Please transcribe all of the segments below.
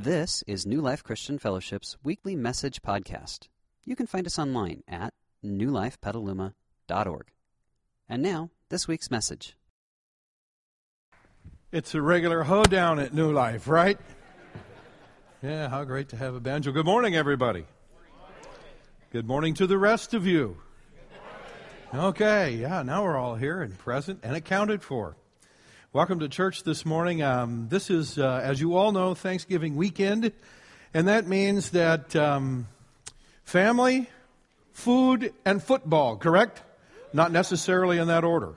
This is New Life Christian Fellowship's weekly message podcast. You can find us online at newlifepetaluma.org. And now, this week's message. It's a regular hoedown at New Life, right? Yeah, how great to have a banjo. Good morning, everybody. Good morning to the rest of you. Okay, yeah, now we're all here and present and accounted for. Welcome to church this morning. Um, this is, uh, as you all know, Thanksgiving weekend, and that means that um, family, food, and football, correct? Not necessarily in that order.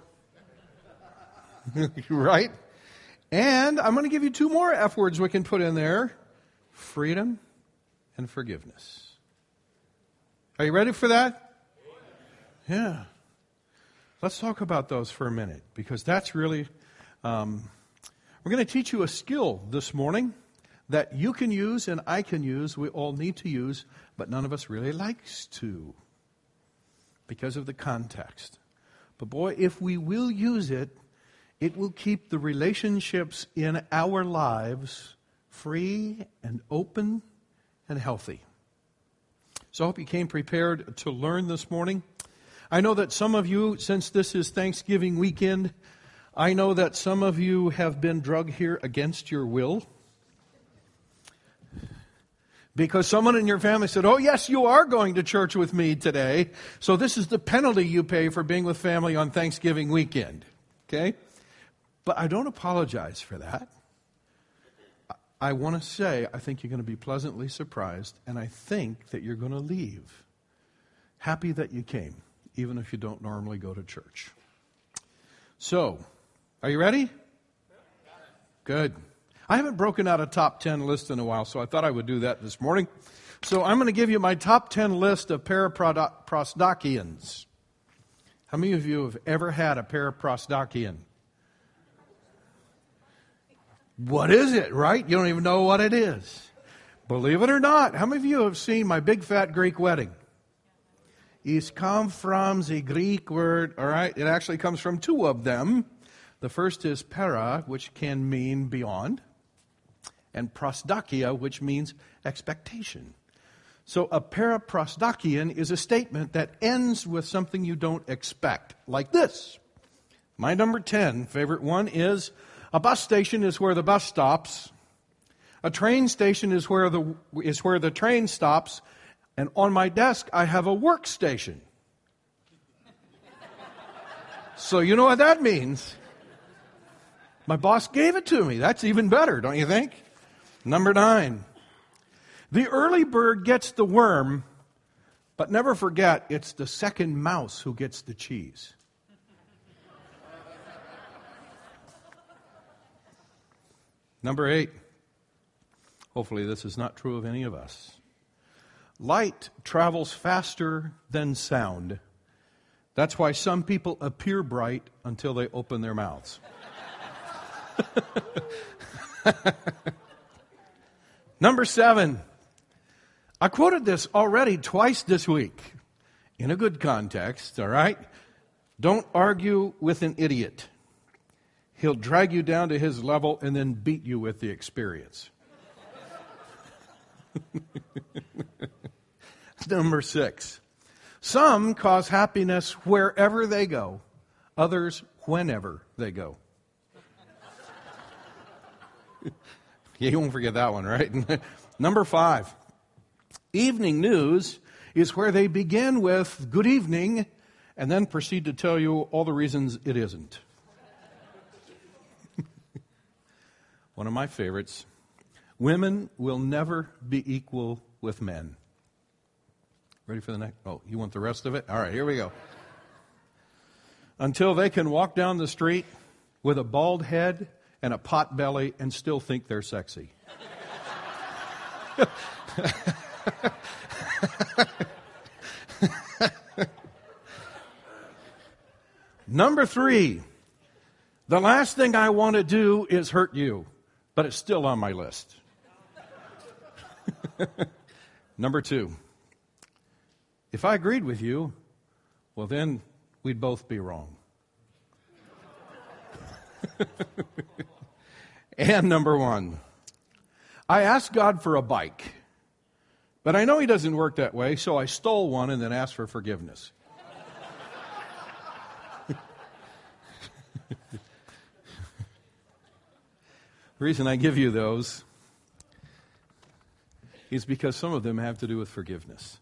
right? And I'm going to give you two more F words we can put in there freedom and forgiveness. Are you ready for that? Yeah. Let's talk about those for a minute because that's really um, we're going to teach you a skill this morning that you can use and I can use. We all need to use, but none of us really likes to because of the context. But boy, if we will use it, it will keep the relationships in our lives free and open and healthy. So I hope you came prepared to learn this morning. I know that some of you, since this is Thanksgiving weekend, I know that some of you have been drug here against your will. Because someone in your family said, Oh, yes, you are going to church with me today. So this is the penalty you pay for being with family on Thanksgiving weekend. Okay? But I don't apologize for that. I want to say, I think you're going to be pleasantly surprised, and I think that you're going to leave happy that you came, even if you don't normally go to church. So, are you ready? Good. I haven't broken out a top 10 list in a while, so I thought I would do that this morning. So I'm going to give you my top 10 list of paraprosdokians. How many of you have ever had a paraprosdokian? What is it, right? You don't even know what it is. Believe it or not, how many of you have seen my big fat Greek wedding? It's come from the Greek word, all right? It actually comes from two of them. The first is para, which can mean beyond, and prosdokia, which means expectation. So a paraprosdokian is a statement that ends with something you don't expect, like this. My number 10 favorite one is a bus station is where the bus stops. A train station is where the, is where the train stops. And on my desk, I have a workstation. so you know what that means. My boss gave it to me. That's even better, don't you think? Number nine. The early bird gets the worm, but never forget it's the second mouse who gets the cheese. Number eight. Hopefully, this is not true of any of us. Light travels faster than sound. That's why some people appear bright until they open their mouths. Number seven. I quoted this already twice this week in a good context, all right? Don't argue with an idiot. He'll drag you down to his level and then beat you with the experience. Number six. Some cause happiness wherever they go, others whenever they go. Yeah, you won't forget that one, right? Number five, evening news is where they begin with good evening and then proceed to tell you all the reasons it isn't. one of my favorites women will never be equal with men. Ready for the next? Oh, you want the rest of it? All right, here we go. Until they can walk down the street with a bald head and a pot belly and still think they're sexy. Number three, the last thing I want to do is hurt you, but it's still on my list. Number two, if I agreed with you, well, then we'd both be wrong. And number one, I asked God for a bike, but I know He doesn't work that way, so I stole one and then asked for forgiveness. the reason I give you those is because some of them have to do with forgiveness.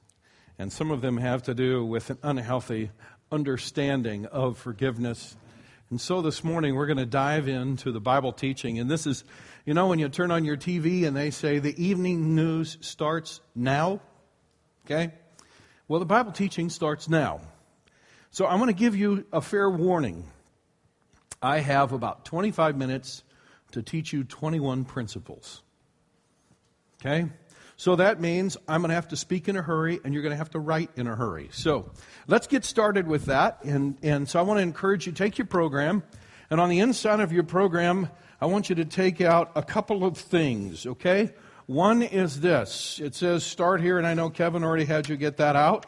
And some of them have to do with an unhealthy understanding of forgiveness. And so this morning we're going to dive into the Bible teaching. And this is, you know, when you turn on your TV and they say the evening news starts now, okay? Well, the Bible teaching starts now. So I'm going to give you a fair warning. I have about 25 minutes to teach you 21 principles. Okay? So that means I'm going to have to speak in a hurry and you're going to have to write in a hurry. So let's get started with that. And, and so I want to encourage you take your program. And on the inside of your program, I want you to take out a couple of things, okay? One is this it says start here, and I know Kevin already had you get that out.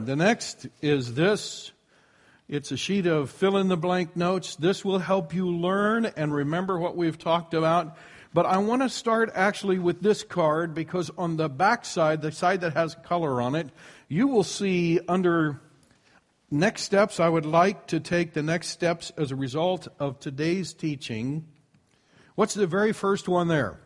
The next is this. It's a sheet of fill in the blank notes. This will help you learn and remember what we've talked about but I want to start actually with this card because on the back side, the side that has color on it, you will see under next steps, I would like to take the next steps as a result of today's teaching. What's the very first one there?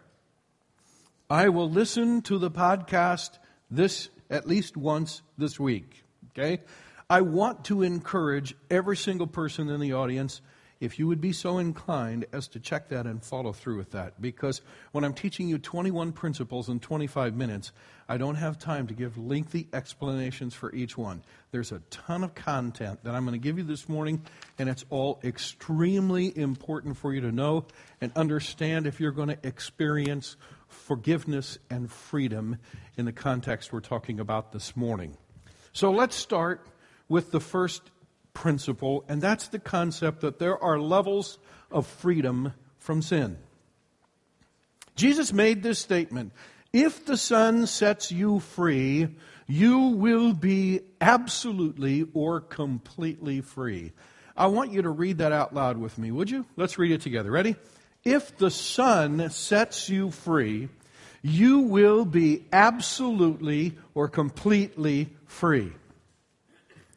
I will listen to the podcast this at least once this week. Okay? I want to encourage every single person in the audience if you would be so inclined as to check that and follow through with that. Because when I'm teaching you 21 principles in 25 minutes, I don't have time to give lengthy explanations for each one. There's a ton of content that I'm going to give you this morning, and it's all extremely important for you to know and understand if you're going to experience forgiveness and freedom in the context we're talking about this morning. So let's start with the first principle, and that's the concept that there are levels of freedom from sin. Jesus made this statement If the Son sets you free, you will be absolutely or completely free. I want you to read that out loud with me, would you? Let's read it together. Ready? If the Son sets you free, you will be absolutely or completely free.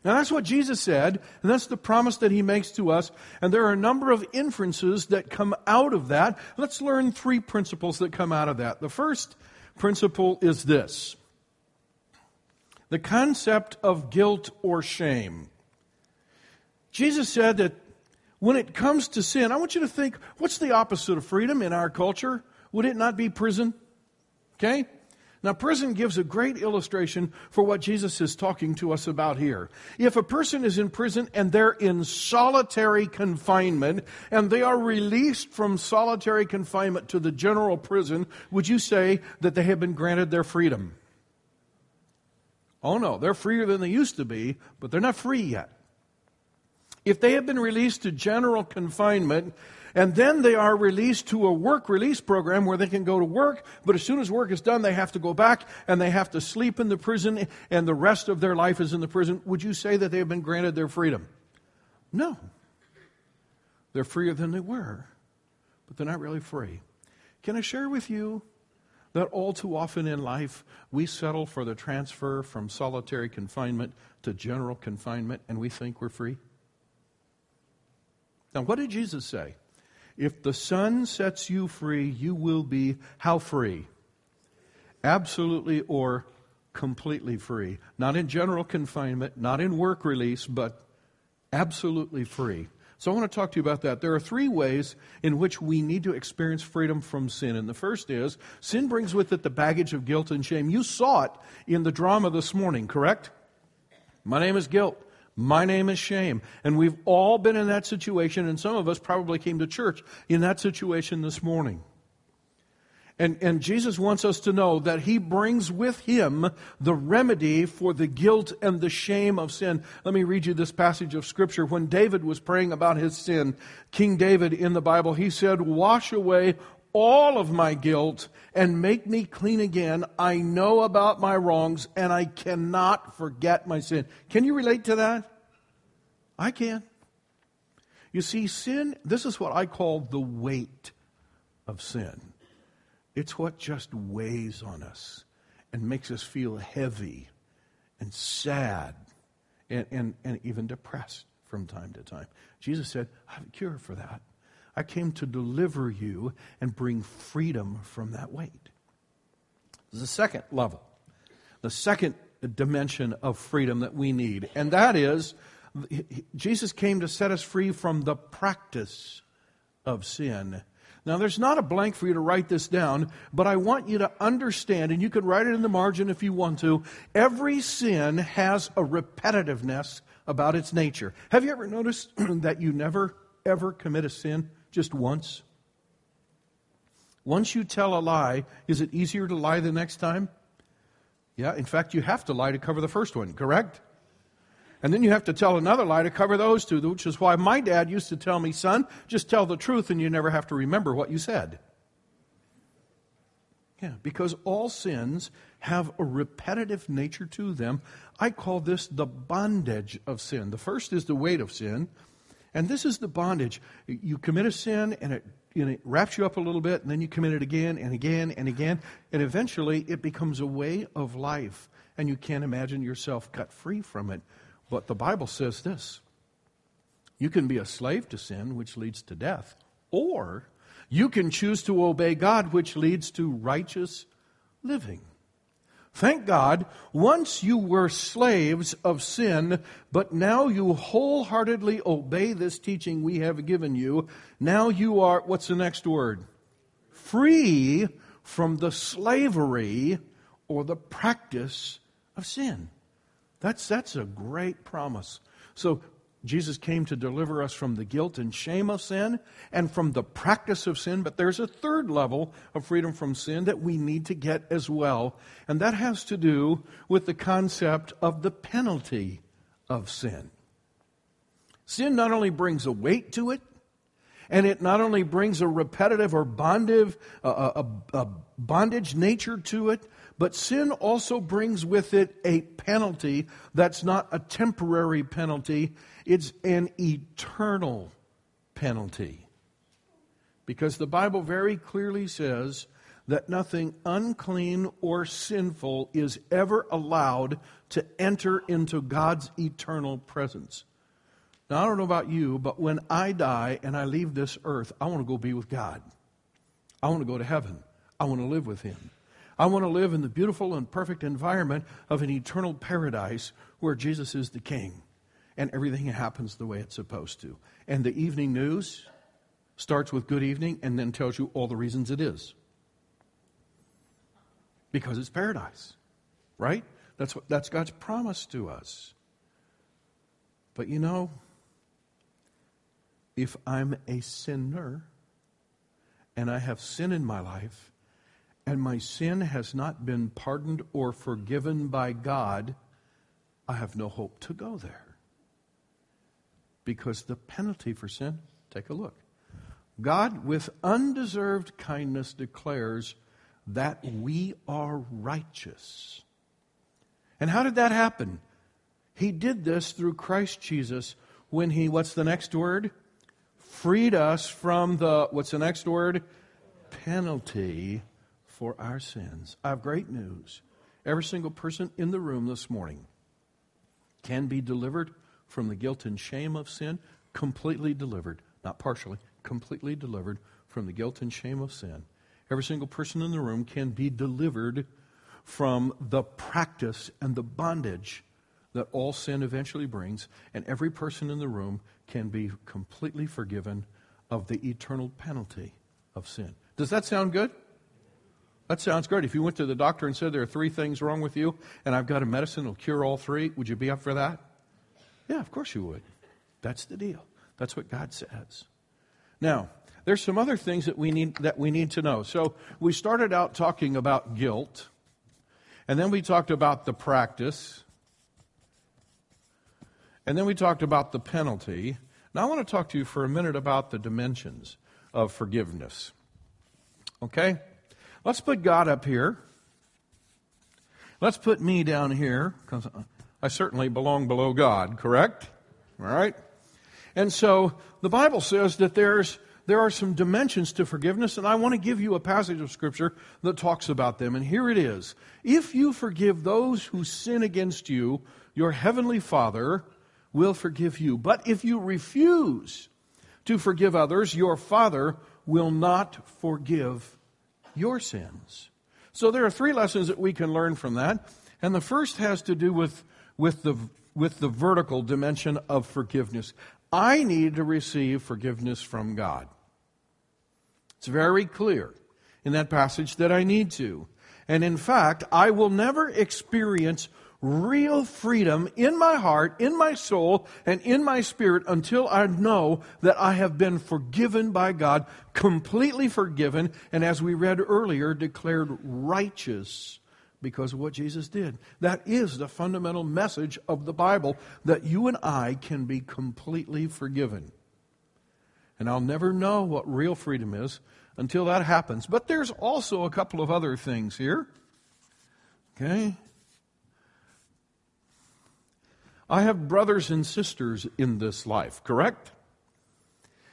Now, that's what Jesus said, and that's the promise that he makes to us. And there are a number of inferences that come out of that. Let's learn three principles that come out of that. The first principle is this the concept of guilt or shame. Jesus said that when it comes to sin, I want you to think what's the opposite of freedom in our culture? Would it not be prison? Okay? Now, prison gives a great illustration for what Jesus is talking to us about here. If a person is in prison and they're in solitary confinement and they are released from solitary confinement to the general prison, would you say that they have been granted their freedom? Oh no, they're freer than they used to be, but they're not free yet. If they have been released to general confinement, and then they are released to a work release program where they can go to work, but as soon as work is done, they have to go back and they have to sleep in the prison, and the rest of their life is in the prison. Would you say that they have been granted their freedom? No. They're freer than they were, but they're not really free. Can I share with you that all too often in life we settle for the transfer from solitary confinement to general confinement and we think we're free? Now, what did Jesus say? If the Son sets you free, you will be how free? Absolutely or completely free. Not in general confinement, not in work release, but absolutely free. So I want to talk to you about that. There are three ways in which we need to experience freedom from sin. And the first is sin brings with it the baggage of guilt and shame. You saw it in the drama this morning, correct? My name is guilt. My name is shame. And we've all been in that situation, and some of us probably came to church in that situation this morning. And, and Jesus wants us to know that He brings with Him the remedy for the guilt and the shame of sin. Let me read you this passage of Scripture. When David was praying about his sin, King David in the Bible, he said, Wash away all of my guilt and make me clean again. I know about my wrongs and I cannot forget my sin. Can you relate to that? I can. You see, sin, this is what I call the weight of sin. It's what just weighs on us and makes us feel heavy and sad and, and, and even depressed from time to time. Jesus said, I have a cure for that. I came to deliver you and bring freedom from that weight. The second level, the second dimension of freedom that we need, and that is Jesus came to set us free from the practice of sin. Now, there's not a blank for you to write this down, but I want you to understand, and you can write it in the margin if you want to. Every sin has a repetitiveness about its nature. Have you ever noticed that you never, ever commit a sin just once? Once you tell a lie, is it easier to lie the next time? Yeah, in fact, you have to lie to cover the first one, correct? And then you have to tell another lie to cover those two, which is why my dad used to tell me, son, just tell the truth and you never have to remember what you said. Yeah, because all sins have a repetitive nature to them. I call this the bondage of sin. The first is the weight of sin, and this is the bondage. You commit a sin and it, know, it wraps you up a little bit, and then you commit it again and again and again, and eventually it becomes a way of life, and you can't imagine yourself cut free from it. But the Bible says this you can be a slave to sin, which leads to death, or you can choose to obey God, which leads to righteous living. Thank God, once you were slaves of sin, but now you wholeheartedly obey this teaching we have given you. Now you are, what's the next word? Free from the slavery or the practice of sin. That's, that's a great promise. So Jesus came to deliver us from the guilt and shame of sin and from the practice of sin, but there's a third level of freedom from sin that we need to get as well, and that has to do with the concept of the penalty of sin. Sin not only brings a weight to it, and it not only brings a repetitive or bondage, a, a, a bondage nature to it, but sin also brings with it a penalty that's not a temporary penalty, it's an eternal penalty. Because the Bible very clearly says that nothing unclean or sinful is ever allowed to enter into God's eternal presence. Now, I don't know about you, but when I die and I leave this earth, I want to go be with God. I want to go to heaven. I want to live with Him. I want to live in the beautiful and perfect environment of an eternal paradise where Jesus is the king and everything happens the way it's supposed to. And the evening news starts with good evening and then tells you all the reasons it is. Because it's paradise, right? That's, what, that's God's promise to us. But you know, if I'm a sinner and I have sin in my life, and my sin has not been pardoned or forgiven by God, I have no hope to go there. Because the penalty for sin, take a look. God, with undeserved kindness, declares that we are righteous. And how did that happen? He did this through Christ Jesus when he, what's the next word? Freed us from the, what's the next word? Penalty for our sins. I have great news. Every single person in the room this morning can be delivered from the guilt and shame of sin, completely delivered, not partially, completely delivered from the guilt and shame of sin. Every single person in the room can be delivered from the practice and the bondage that all sin eventually brings, and every person in the room can be completely forgiven of the eternal penalty of sin. Does that sound good? That sounds great. If you went to the doctor and said there are three things wrong with you, and I've got a medicine that'll cure all three, would you be up for that? Yeah, of course you would. That's the deal. That's what God says. Now, there's some other things that we need that we need to know. So we started out talking about guilt, and then we talked about the practice, and then we talked about the penalty. Now I want to talk to you for a minute about the dimensions of forgiveness. Okay? Let's put God up here. Let's put me down here, I certainly belong below God, correct? All right? And so the Bible says that there's, there are some dimensions to forgiveness, and I want to give you a passage of Scripture that talks about them. And here it is If you forgive those who sin against you, your heavenly Father will forgive you. But if you refuse to forgive others, your Father will not forgive your sins. So there are three lessons that we can learn from that. And the first has to do with, with, the, with the vertical dimension of forgiveness. I need to receive forgiveness from God. It's very clear in that passage that I need to. And in fact, I will never experience real freedom in my heart, in my soul, and in my spirit until I know that I have been forgiven by God, completely forgiven, and as we read earlier, declared righteous because of what Jesus did. That is the fundamental message of the Bible that you and I can be completely forgiven. And I'll never know what real freedom is until that happens. But there's also a couple of other things here. Okay? I have brothers and sisters in this life, correct?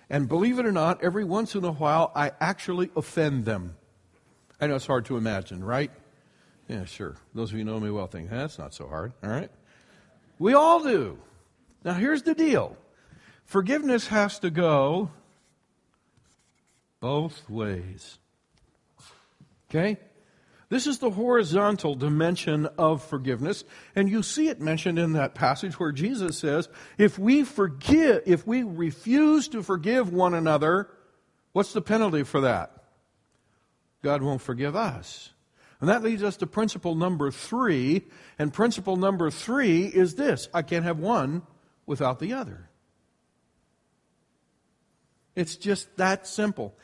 And believe it or not, every once in a while I actually offend them. I know it's hard to imagine, right? Yeah, sure. Those of you who know me well think, that's not so hard, all right? We all do. Now, here's the deal forgiveness has to go both ways. Okay? This is the horizontal dimension of forgiveness, and you see it mentioned in that passage where Jesus says, if we forgive, if we refuse to forgive one another, what's the penalty for that? God won't forgive us. And that leads us to principle number three, and principle number three is this I can't have one without the other. It's just that simple.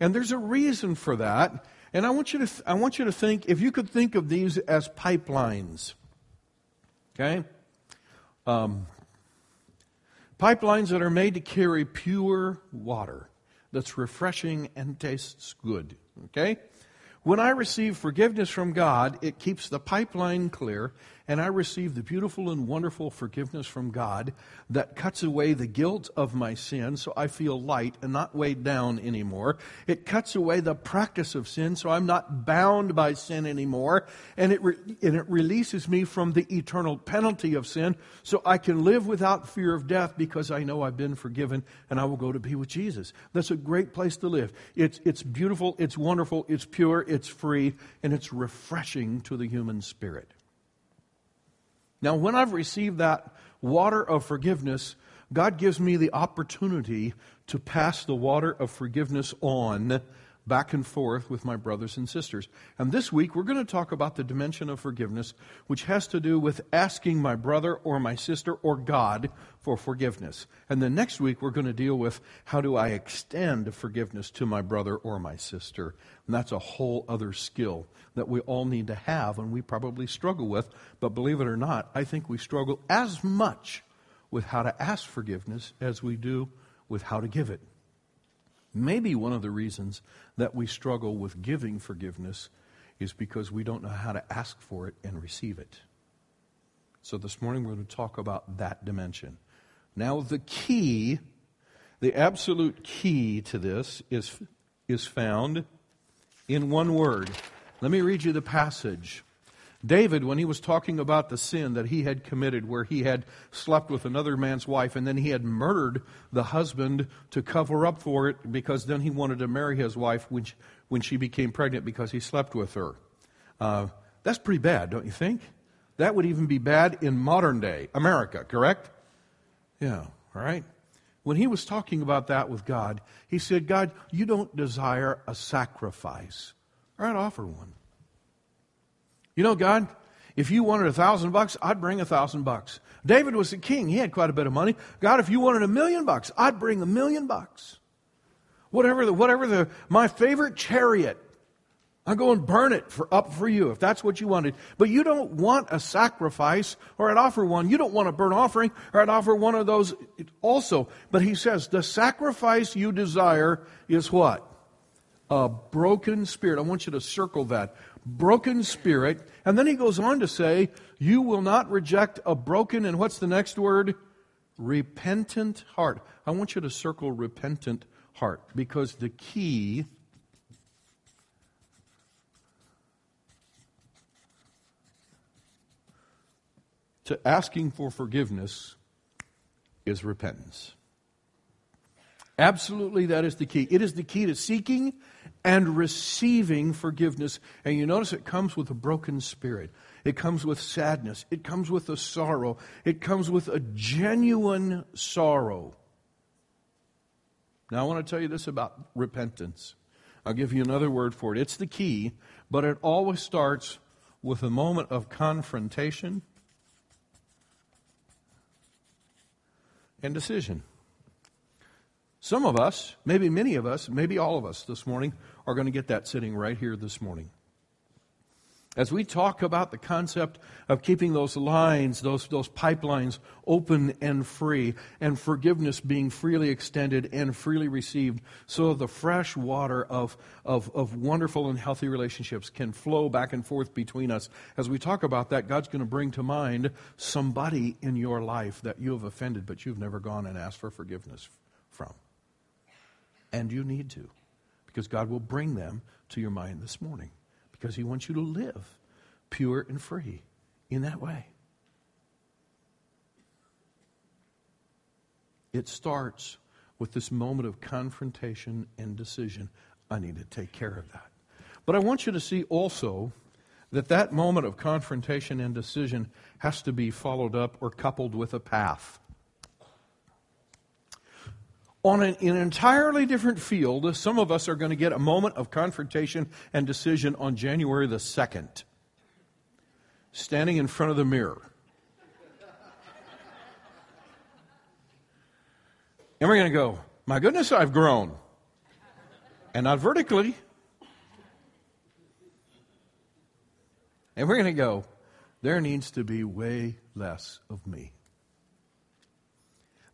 And there's a reason for that. And I want you to, I want you to think, if you could think of these as pipelines, okay? Um, pipelines that are made to carry pure water that's refreshing and tastes good, okay? When I receive forgiveness from God, it keeps the pipeline clear, and I receive the beautiful and wonderful forgiveness from God that cuts away the guilt of my sin so I feel light and not weighed down anymore. It cuts away the practice of sin so I'm not bound by sin anymore, and it, re- and it releases me from the eternal penalty of sin so I can live without fear of death because I know I've been forgiven and I will go to be with Jesus. That's a great place to live. It's, it's beautiful, it's wonderful, it's pure, it's free, and it's refreshing to the human spirit. Now, when I've received that water of forgiveness, God gives me the opportunity to pass the water of forgiveness on back and forth with my brothers and sisters. And this week, we're going to talk about the dimension of forgiveness, which has to do with asking my brother or my sister or God for forgiveness. And then next week, we're going to deal with how do I extend forgiveness to my brother or my sister. And that's a whole other skill that we all need to have and we probably struggle with. But believe it or not, I think we struggle as much with how to ask forgiveness as we do with how to give it. Maybe one of the reasons that we struggle with giving forgiveness is because we don't know how to ask for it and receive it. So this morning we're going to talk about that dimension. Now, the key, the absolute key to this is, is found in one word. Let me read you the passage. David, when he was talking about the sin that he had committed, where he had slept with another man's wife and then he had murdered the husband to cover up for it because then he wanted to marry his wife when she, when she became pregnant because he slept with her. Uh, that's pretty bad, don't you think? That would even be bad in modern day America, correct? Yeah, all right. When he was talking about that with God, he said, God, you don't desire a sacrifice. All right, offer one. You know, God, if you wanted a thousand bucks, I'd bring a thousand bucks. David was the king. He had quite a bit of money. God, if you wanted a million bucks, I'd bring a million bucks. Whatever the, whatever the, my favorite chariot, I'll go and burn it for, up for you if that's what you wanted. But you don't want a sacrifice or I'd offer one. You don't want a burnt offering or I'd offer one of those also. But he says, the sacrifice you desire is what? A broken spirit. I want you to circle that broken spirit. And then he goes on to say, You will not reject a broken, and what's the next word? Repentant heart. I want you to circle repentant heart. Because the key to asking for forgiveness is repentance. Absolutely, that is the key. It is the key to seeking and receiving forgiveness. And you notice it comes with a broken spirit, it comes with sadness, it comes with a sorrow, it comes with a genuine sorrow. Now, I want to tell you this about repentance. I'll give you another word for it. It's the key, but it always starts with a moment of confrontation and decision. Some of us, maybe many of us, maybe all of us this morning, are going to get that sitting right here this morning. As we talk about the concept of keeping those lines, those, those pipelines open and free, and forgiveness being freely extended and freely received, so the fresh water of, of, of wonderful and healthy relationships can flow back and forth between us. As we talk about that, God's going to bring to mind somebody in your life that you have offended, but you've never gone and asked for forgiveness. And you need to, because God will bring them to your mind this morning because He wants you to live pure and free in that way. It starts with this moment of confrontation and decision. I need to take care of that. But I want you to see also that that moment of confrontation and decision has to be followed up or coupled with a path. On an, an, entirely different field, some of us are going to get a moment of confrontation and decision on January the 2nd, standing in front of the mirror. And we're going to go, My goodness, I've grown. And not vertically. And we're going to go, There needs to be way less of me.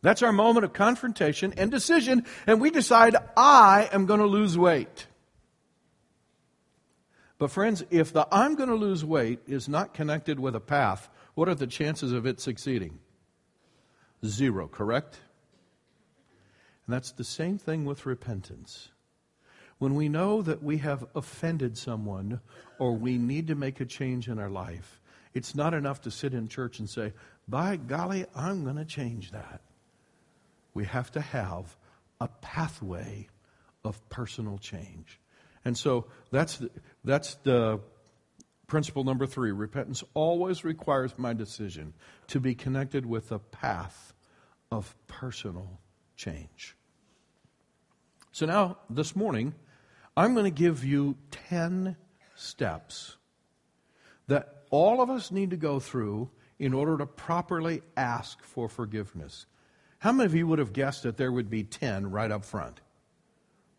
That's our moment of confrontation and decision, and we decide, I am going to lose weight. But, friends, if the I'm going to lose weight is not connected with a path, what are the chances of it succeeding? Zero, correct? And that's the same thing with repentance. When we know that we have offended someone or we need to make a change in our life, it's not enough to sit in church and say, By golly, I'm going to change that we have to have a pathway of personal change. And so that's the, that's the principle number three. Repentance always requires my decision to be connected with a path of personal change. So now, this morning, I'm going to give you 10 steps that all of us need to go through in order to properly ask for forgiveness. How many of you would have guessed that there would be 10 right up front?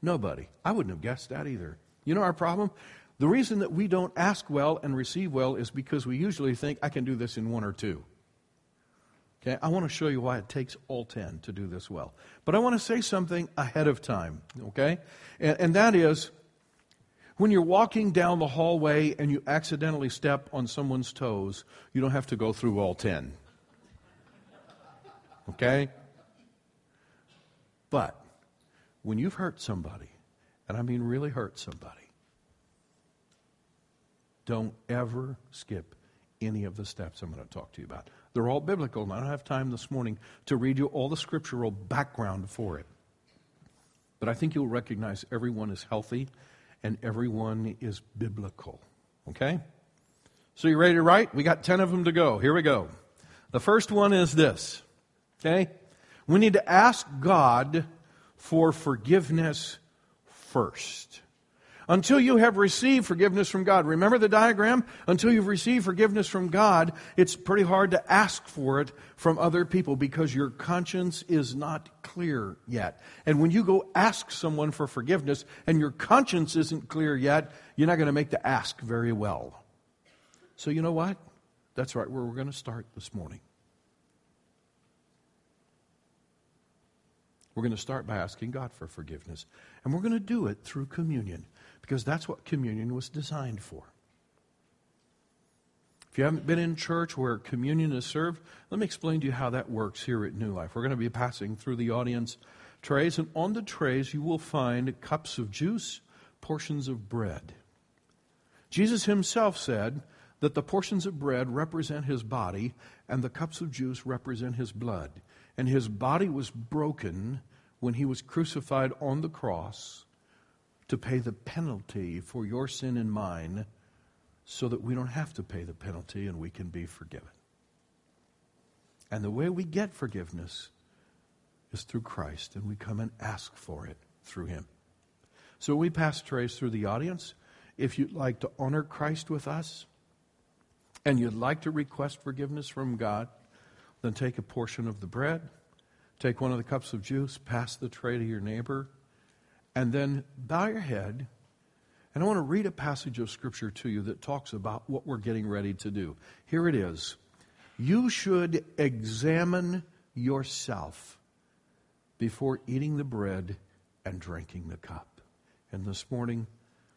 Nobody. I wouldn't have guessed that either. You know our problem? The reason that we don't ask well and receive well is because we usually think, I can do this in one or two. Okay, I want to show you why it takes all 10 to do this well. But I want to say something ahead of time, okay? And, and that is when you're walking down the hallway and you accidentally step on someone's toes, you don't have to go through all 10. Okay? But when you've hurt somebody, and I mean really hurt somebody, don't ever skip any of the steps I'm going to talk to you about. They're all biblical, and I don't have time this morning to read you all the scriptural background for it. But I think you'll recognize everyone is healthy and everyone is biblical. Okay? So you ready to write? We got 10 of them to go. Here we go. The first one is this. Okay? We need to ask God for forgiveness first. Until you have received forgiveness from God. Remember the diagram? Until you've received forgiveness from God, it's pretty hard to ask for it from other people because your conscience is not clear yet. And when you go ask someone for forgiveness and your conscience isn't clear yet, you're not going to make the ask very well. So, you know what? That's right where we're going to start this morning. We're going to start by asking God for forgiveness. And we're going to do it through communion because that's what communion was designed for. If you haven't been in church where communion is served, let me explain to you how that works here at New Life. We're going to be passing through the audience trays, and on the trays you will find cups of juice, portions of bread. Jesus himself said that the portions of bread represent his body and the cups of juice represent his blood. And his body was broken when he was crucified on the cross to pay the penalty for your sin and mine so that we don't have to pay the penalty and we can be forgiven. And the way we get forgiveness is through Christ, and we come and ask for it through him. So we pass trays through the audience. If you'd like to honor Christ with us and you'd like to request forgiveness from God, then take a portion of the bread, take one of the cups of juice, pass the tray to your neighbor, and then bow your head. And I want to read a passage of Scripture to you that talks about what we're getting ready to do. Here it is. You should examine yourself before eating the bread and drinking the cup. And this morning,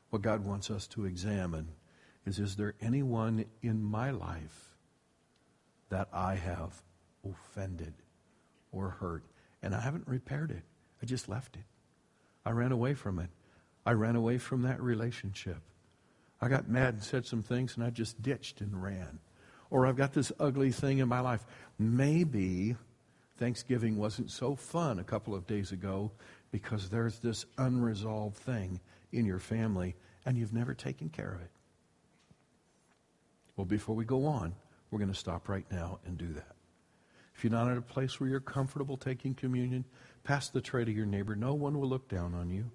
what God wants us to examine is Is there anyone in my life that I have offended or hurt? And I haven't repaired it, I just left it. I ran away from it. I ran away from that relationship. I got mad and said some things and I just ditched and ran. Or I've got this ugly thing in my life. Maybe Thanksgiving wasn't so fun a couple of days ago because there's this unresolved thing in your family and you've never taken care of it. Well, before we go on, we're going to stop right now and do that. If you're not at a place where you're comfortable taking communion, pass the tray to your neighbor. No one will look down on you.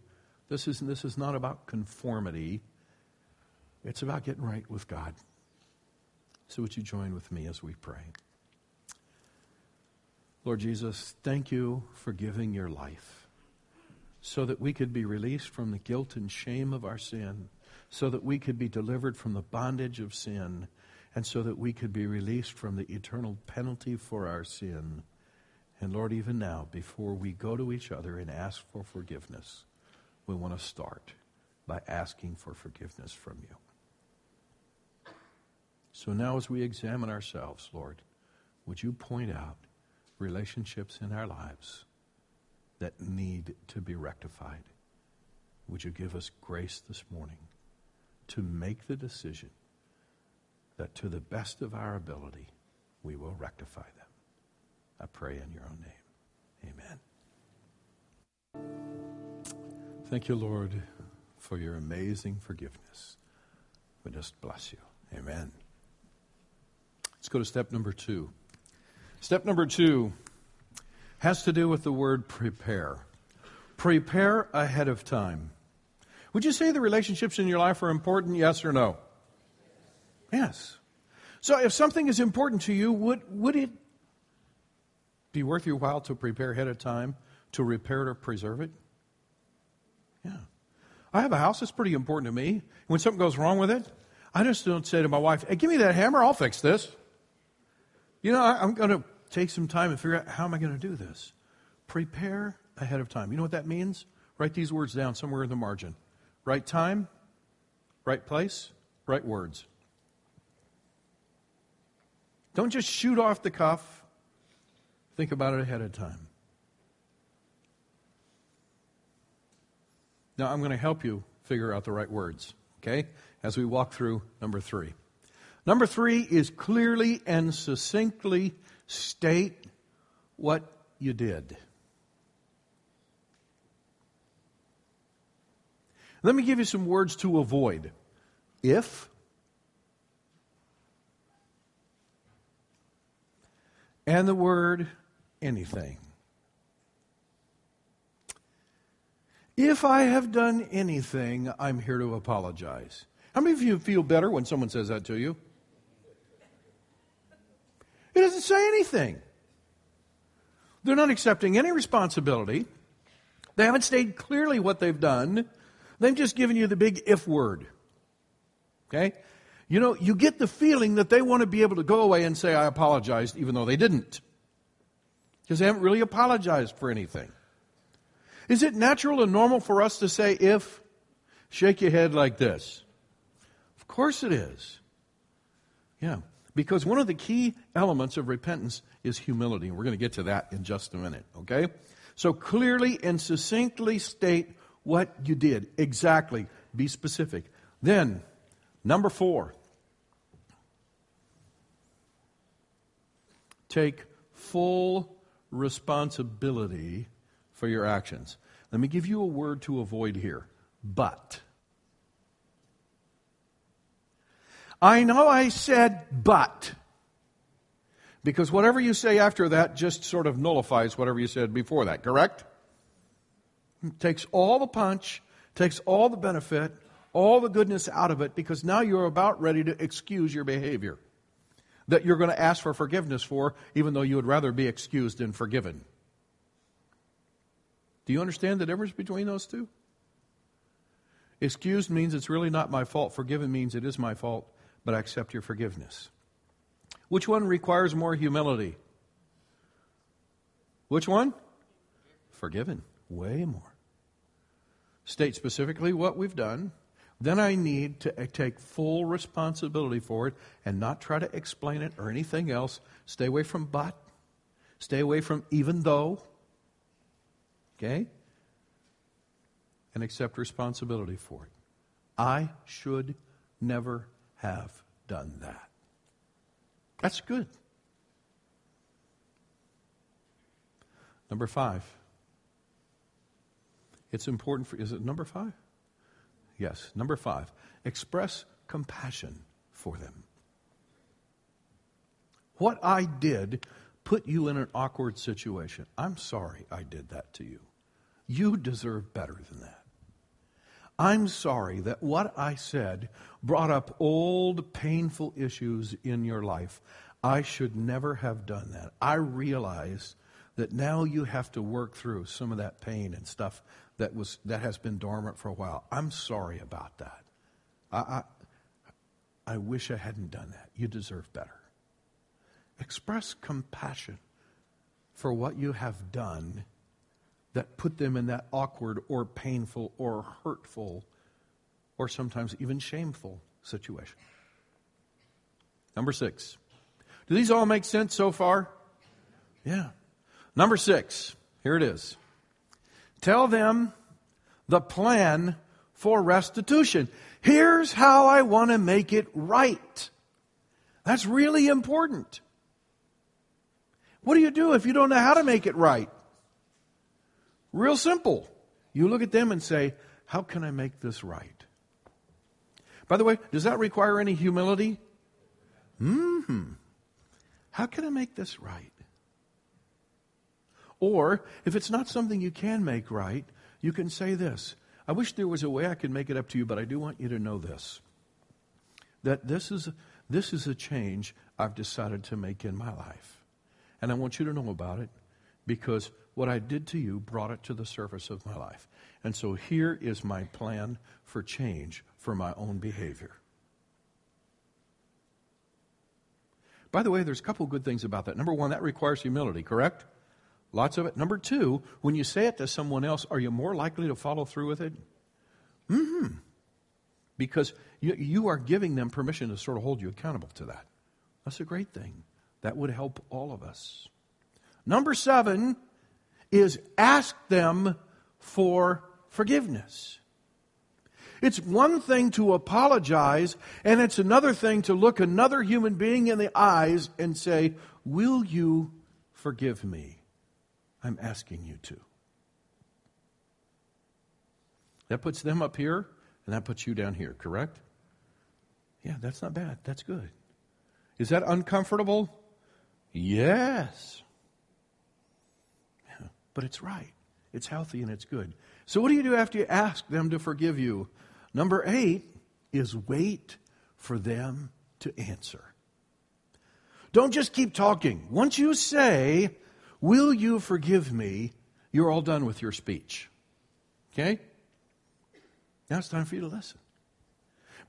This is, this is not about conformity, it's about getting right with God. So, would you join with me as we pray? Lord Jesus, thank you for giving your life so that we could be released from the guilt and shame of our sin, so that we could be delivered from the bondage of sin, and so that we could be released from the eternal penalty for our sin. And Lord, even now, before we go to each other and ask for forgiveness, we want to start by asking for forgiveness from you. So now, as we examine ourselves, Lord, would you point out relationships in our lives that need to be rectified. Would you give us grace this morning to make the decision that to the best of our ability, we will rectify them? I pray in your own name. Amen. Thank you, Lord, for your amazing forgiveness. We just bless you. Amen. Let's go to step number two. Step number two has to do with the word prepare. Prepare ahead of time. Would you say the relationships in your life are important, yes or no? Yes. So if something is important to you, would, would it be worth your while to prepare ahead of time to repair it or preserve it? Yeah. I have a house that's pretty important to me. When something goes wrong with it, I just don't say to my wife, hey, give me that hammer, I'll fix this. You know, I, am going to take some time and figure out how am I going to do this. Prepare ahead of time. You know what that means? Write these words down somewhere in the margin. Right time, right place, right words. Don't just shoot off the cuff. Think about it ahead of time. Now, I'm going to help you figure out the right words, okay, as we walk through number three. Number three is clearly and succinctly state what you did. Let me give you some words to avoid. If, and the word anything. If I have done anything, I'm here to apologize. How many of you feel better when someone says that to you? It doesn't say anything. They're not accepting any responsibility. They haven't stated clearly what they've done. They've just given you the big if word. Okay? You know, you get the feeling that they want to be able to go away and say, I apologized, even though they didn't. Because they haven't really apologized for anything. Is it natural and normal for us to say if? Shake your head like this. Of course it is. Yeah. Because one of the key elements of repentance is humility. We're going to get to that in just a minute, okay? So clearly and succinctly state what you did. Exactly. Be specific. Then, number four, take full responsibility for your actions. Let me give you a word to avoid here but. I know I said but. Because whatever you say after that just sort of nullifies whatever you said before that, correct? It takes all the punch, takes all the benefit, all the goodness out of it, because now you're about ready to excuse your behavior that you're going to ask for forgiveness for, even though you would rather be excused than forgiven. Do you understand the difference between those two? Excused means it's really not my fault. Forgiven means it is my fault, but I accept your forgiveness. Which one requires more humility? Which one? Forgiven. Way more. State specifically what we've done. Then I need to uh, take full responsibility for it and not try to explain it or anything else. Stay away from but. Stay away from even though. Okay? And accept responsibility for it. I should never have done that. That's good. Number five. It's important for, is it number five? Yes, number five. Express compassion for them. What I did put you in an awkward situation. I'm sorry I did that to you. You deserve better than that. I'm sorry that what I said brought up old, painful issues in your life. I should never have done that. I realize that now you have to work through some of that pain and stuff that was that has been dormant for a while. I'm sorry about that. I, I, I wish I hadn't done that. You deserve better. Express compassion for what you have done that put them in that awkward or painful or hurtful or sometimes even shameful situation. Number six. Do these all make sense so far? Yeah. Number six. Here it is. Tell them the plan for restitution. Here's how I want to make it right. That's really important. What do you do if you don't know how to make it right? Real simple. You look at them and say, How can I make this right? By the way, does that require any humility? Hmm. How can I make this right? Or, if it's not something you can make right, you can say this I wish there was a way I could make it up to you, but I do want you to know this that this is, this is a change I've decided to make in my life. And I want you to know about it because what I did to you brought it to the surface of my life. And so here is my plan for change for my own behavior. By the way, there's a couple good things about that. Number one, that requires humility, correct? Lots of it. Number two, when you say it to someone else, are you more likely to follow through with it? hmm Because you, you are giving them permission to sort of hold you accountable to that. That's a great thing. That would help all of us. Number seven is ask them for forgiveness. It's one thing to apologize, and it's another thing to look another human being in the eyes and say, Will you forgive me? I'm asking you to. That puts them up here, and that puts you down here, correct? Yeah, that's not bad. That's good. Is that uncomfortable? Yes. Yeah, but it's right. It's healthy and it's good. So, what do you do after you ask them to forgive you? Number eight is wait for them to answer. Don't just keep talking. Once you say, Will you forgive me? You're all done with your speech. Okay? Now it's time for you to listen.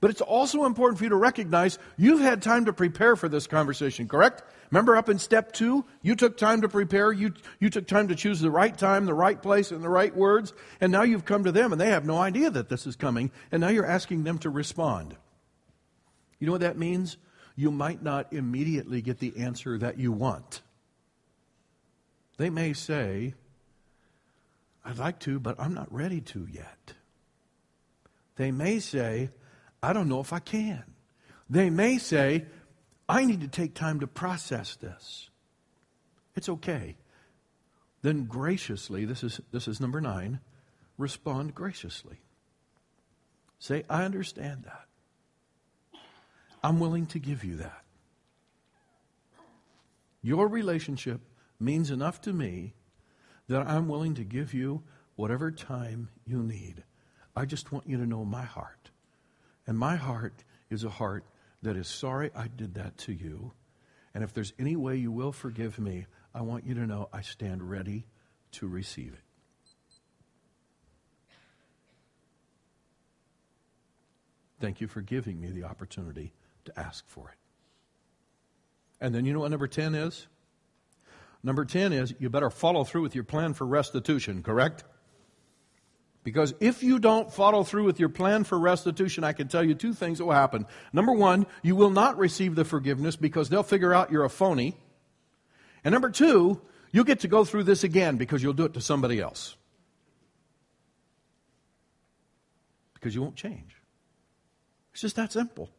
But it's also important for you to recognize you've had time to prepare for this conversation, correct? Remember up in step two, you took time to prepare, you, you took time to choose the right time, the right place, and the right words, and now you've come to them and they have no idea that this is coming, and now you're asking them to respond. You know what that means? You might not immediately get the answer that you want. They may say, I'd like to, but I'm not ready to yet. They may say, I don't know if I can. They may say, I need to take time to process this. It's okay. Then graciously, this is, this is number nine, respond graciously. Say, I understand that. I'm willing to give you that. Your relationship means enough to me that I'm willing to give you whatever time you need. I just want you to know my heart. And my heart is a heart that is sorry I did that to you. And if there's any way you will forgive me, I want you to know I stand ready to receive it. Thank you for giving me the opportunity to ask for it. And then you know what number 10 is? Number 10 is you better follow through with your plan for restitution, correct? Because if you don't follow through with your plan for restitution, I can tell you two things that will happen. Number one, you will not receive the forgiveness because they'll figure out you're a phony. And number two, you'll get to go through this again because you'll do it to somebody else. Because you won't change. It's just that simple.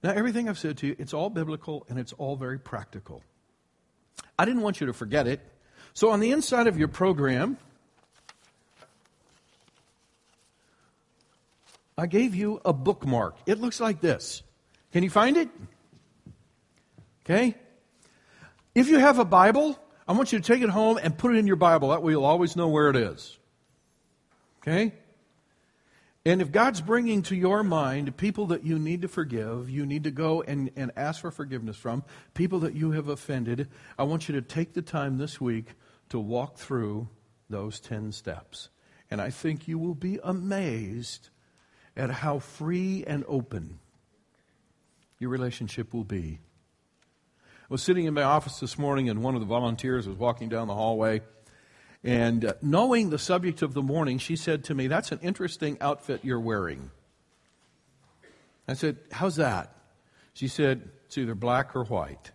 Now, everything I've said to you, it's all biblical and it's all very practical. I didn't want you to forget it. So, on the inside of your program, I gave you a bookmark. It looks like this. Can you find it? Okay? If you have a Bible, I want you to take it home and put it in your Bible. That way you'll always know where it is. Okay? And if God's bringing to your mind people that you need to forgive, you need to go and, and ask for forgiveness from, people that you have offended, I want you to take the time this week to walk through those 10 steps. And I think you will be amazed at how free and open your relationship will be. I was sitting in my office this morning, and one of the volunteers was walking down the hallway and uh, knowing the subject of the morning, she said to me, That's an interesting outfit you're wearing. I said, How's that? She said, It's either black or white.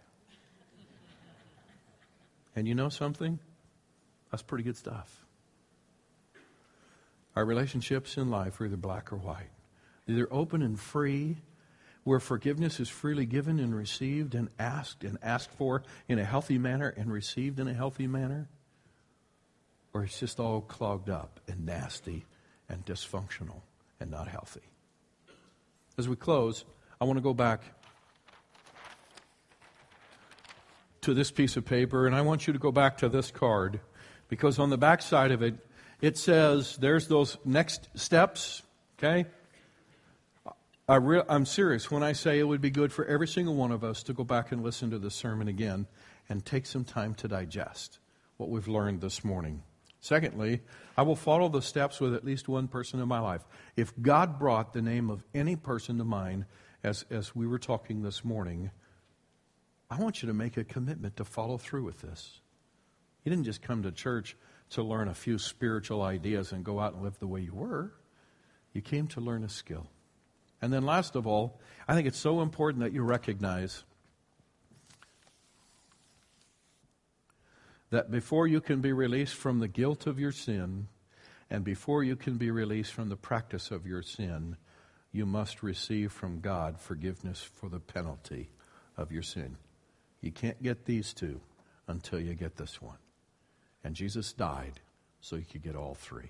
And you know something? That's pretty good stuff. Our relationships in life are either black or white, either open and free, where forgiveness is freely given and received and asked and asked for in a healthy manner and received in a healthy manner or it's just all clogged up and nasty and dysfunctional and not healthy. As we close, I want to go back to this piece of paper, and I want you to go back to this card because on the back side of it, it says there's those next steps, okay? I re- I'm serious when I say it would be good for every single one of us to go back and listen to the sermon again and take some time to digest what we've learned this morning. Secondly, I will follow the steps with at least one person in my life. If God brought the name of any person to mind, as, as we were talking this morning, I want you to make a commitment to follow through with this. You didn't just come to church to learn a few spiritual ideas and go out and live the way you were. You came to learn a skill. And then, last of all, I think it's so important that you recognize that before you can be released from the guilt of your sin and before you can be released from the practice of your sin, you must receive from God forgiveness for the penalty of your sin. You can't get these two until you get this one. And Jesus died so you could get all three.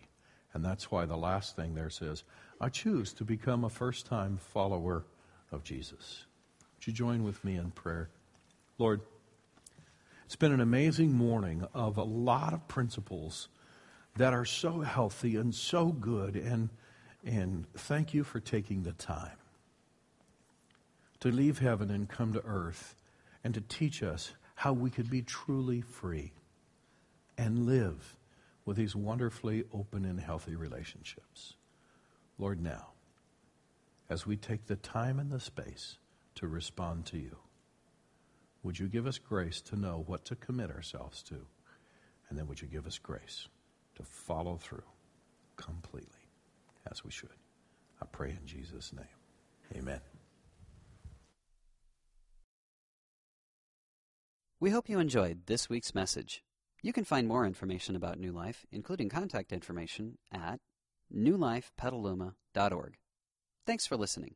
And that's why the last thing there says, I choose to become a first time follower of Jesus. Would you join with me in prayer? Lord, it's been an amazing morning of a lot of principles that are so healthy and so good. And, and thank you for taking the time to leave heaven and come to earth and to teach us how we could be truly free and live with these wonderfully open and healthy relationships. Lord, now, as we take the time and the space to respond to you, would you give us grace to know what to commit ourselves to? And then would you give us grace to follow through completely as we should? I pray in Jesus' name. Amen. We hope you enjoyed this week's message. You can find more information about New Life, including contact information, at newlifepetaluma.org. Thanks for listening.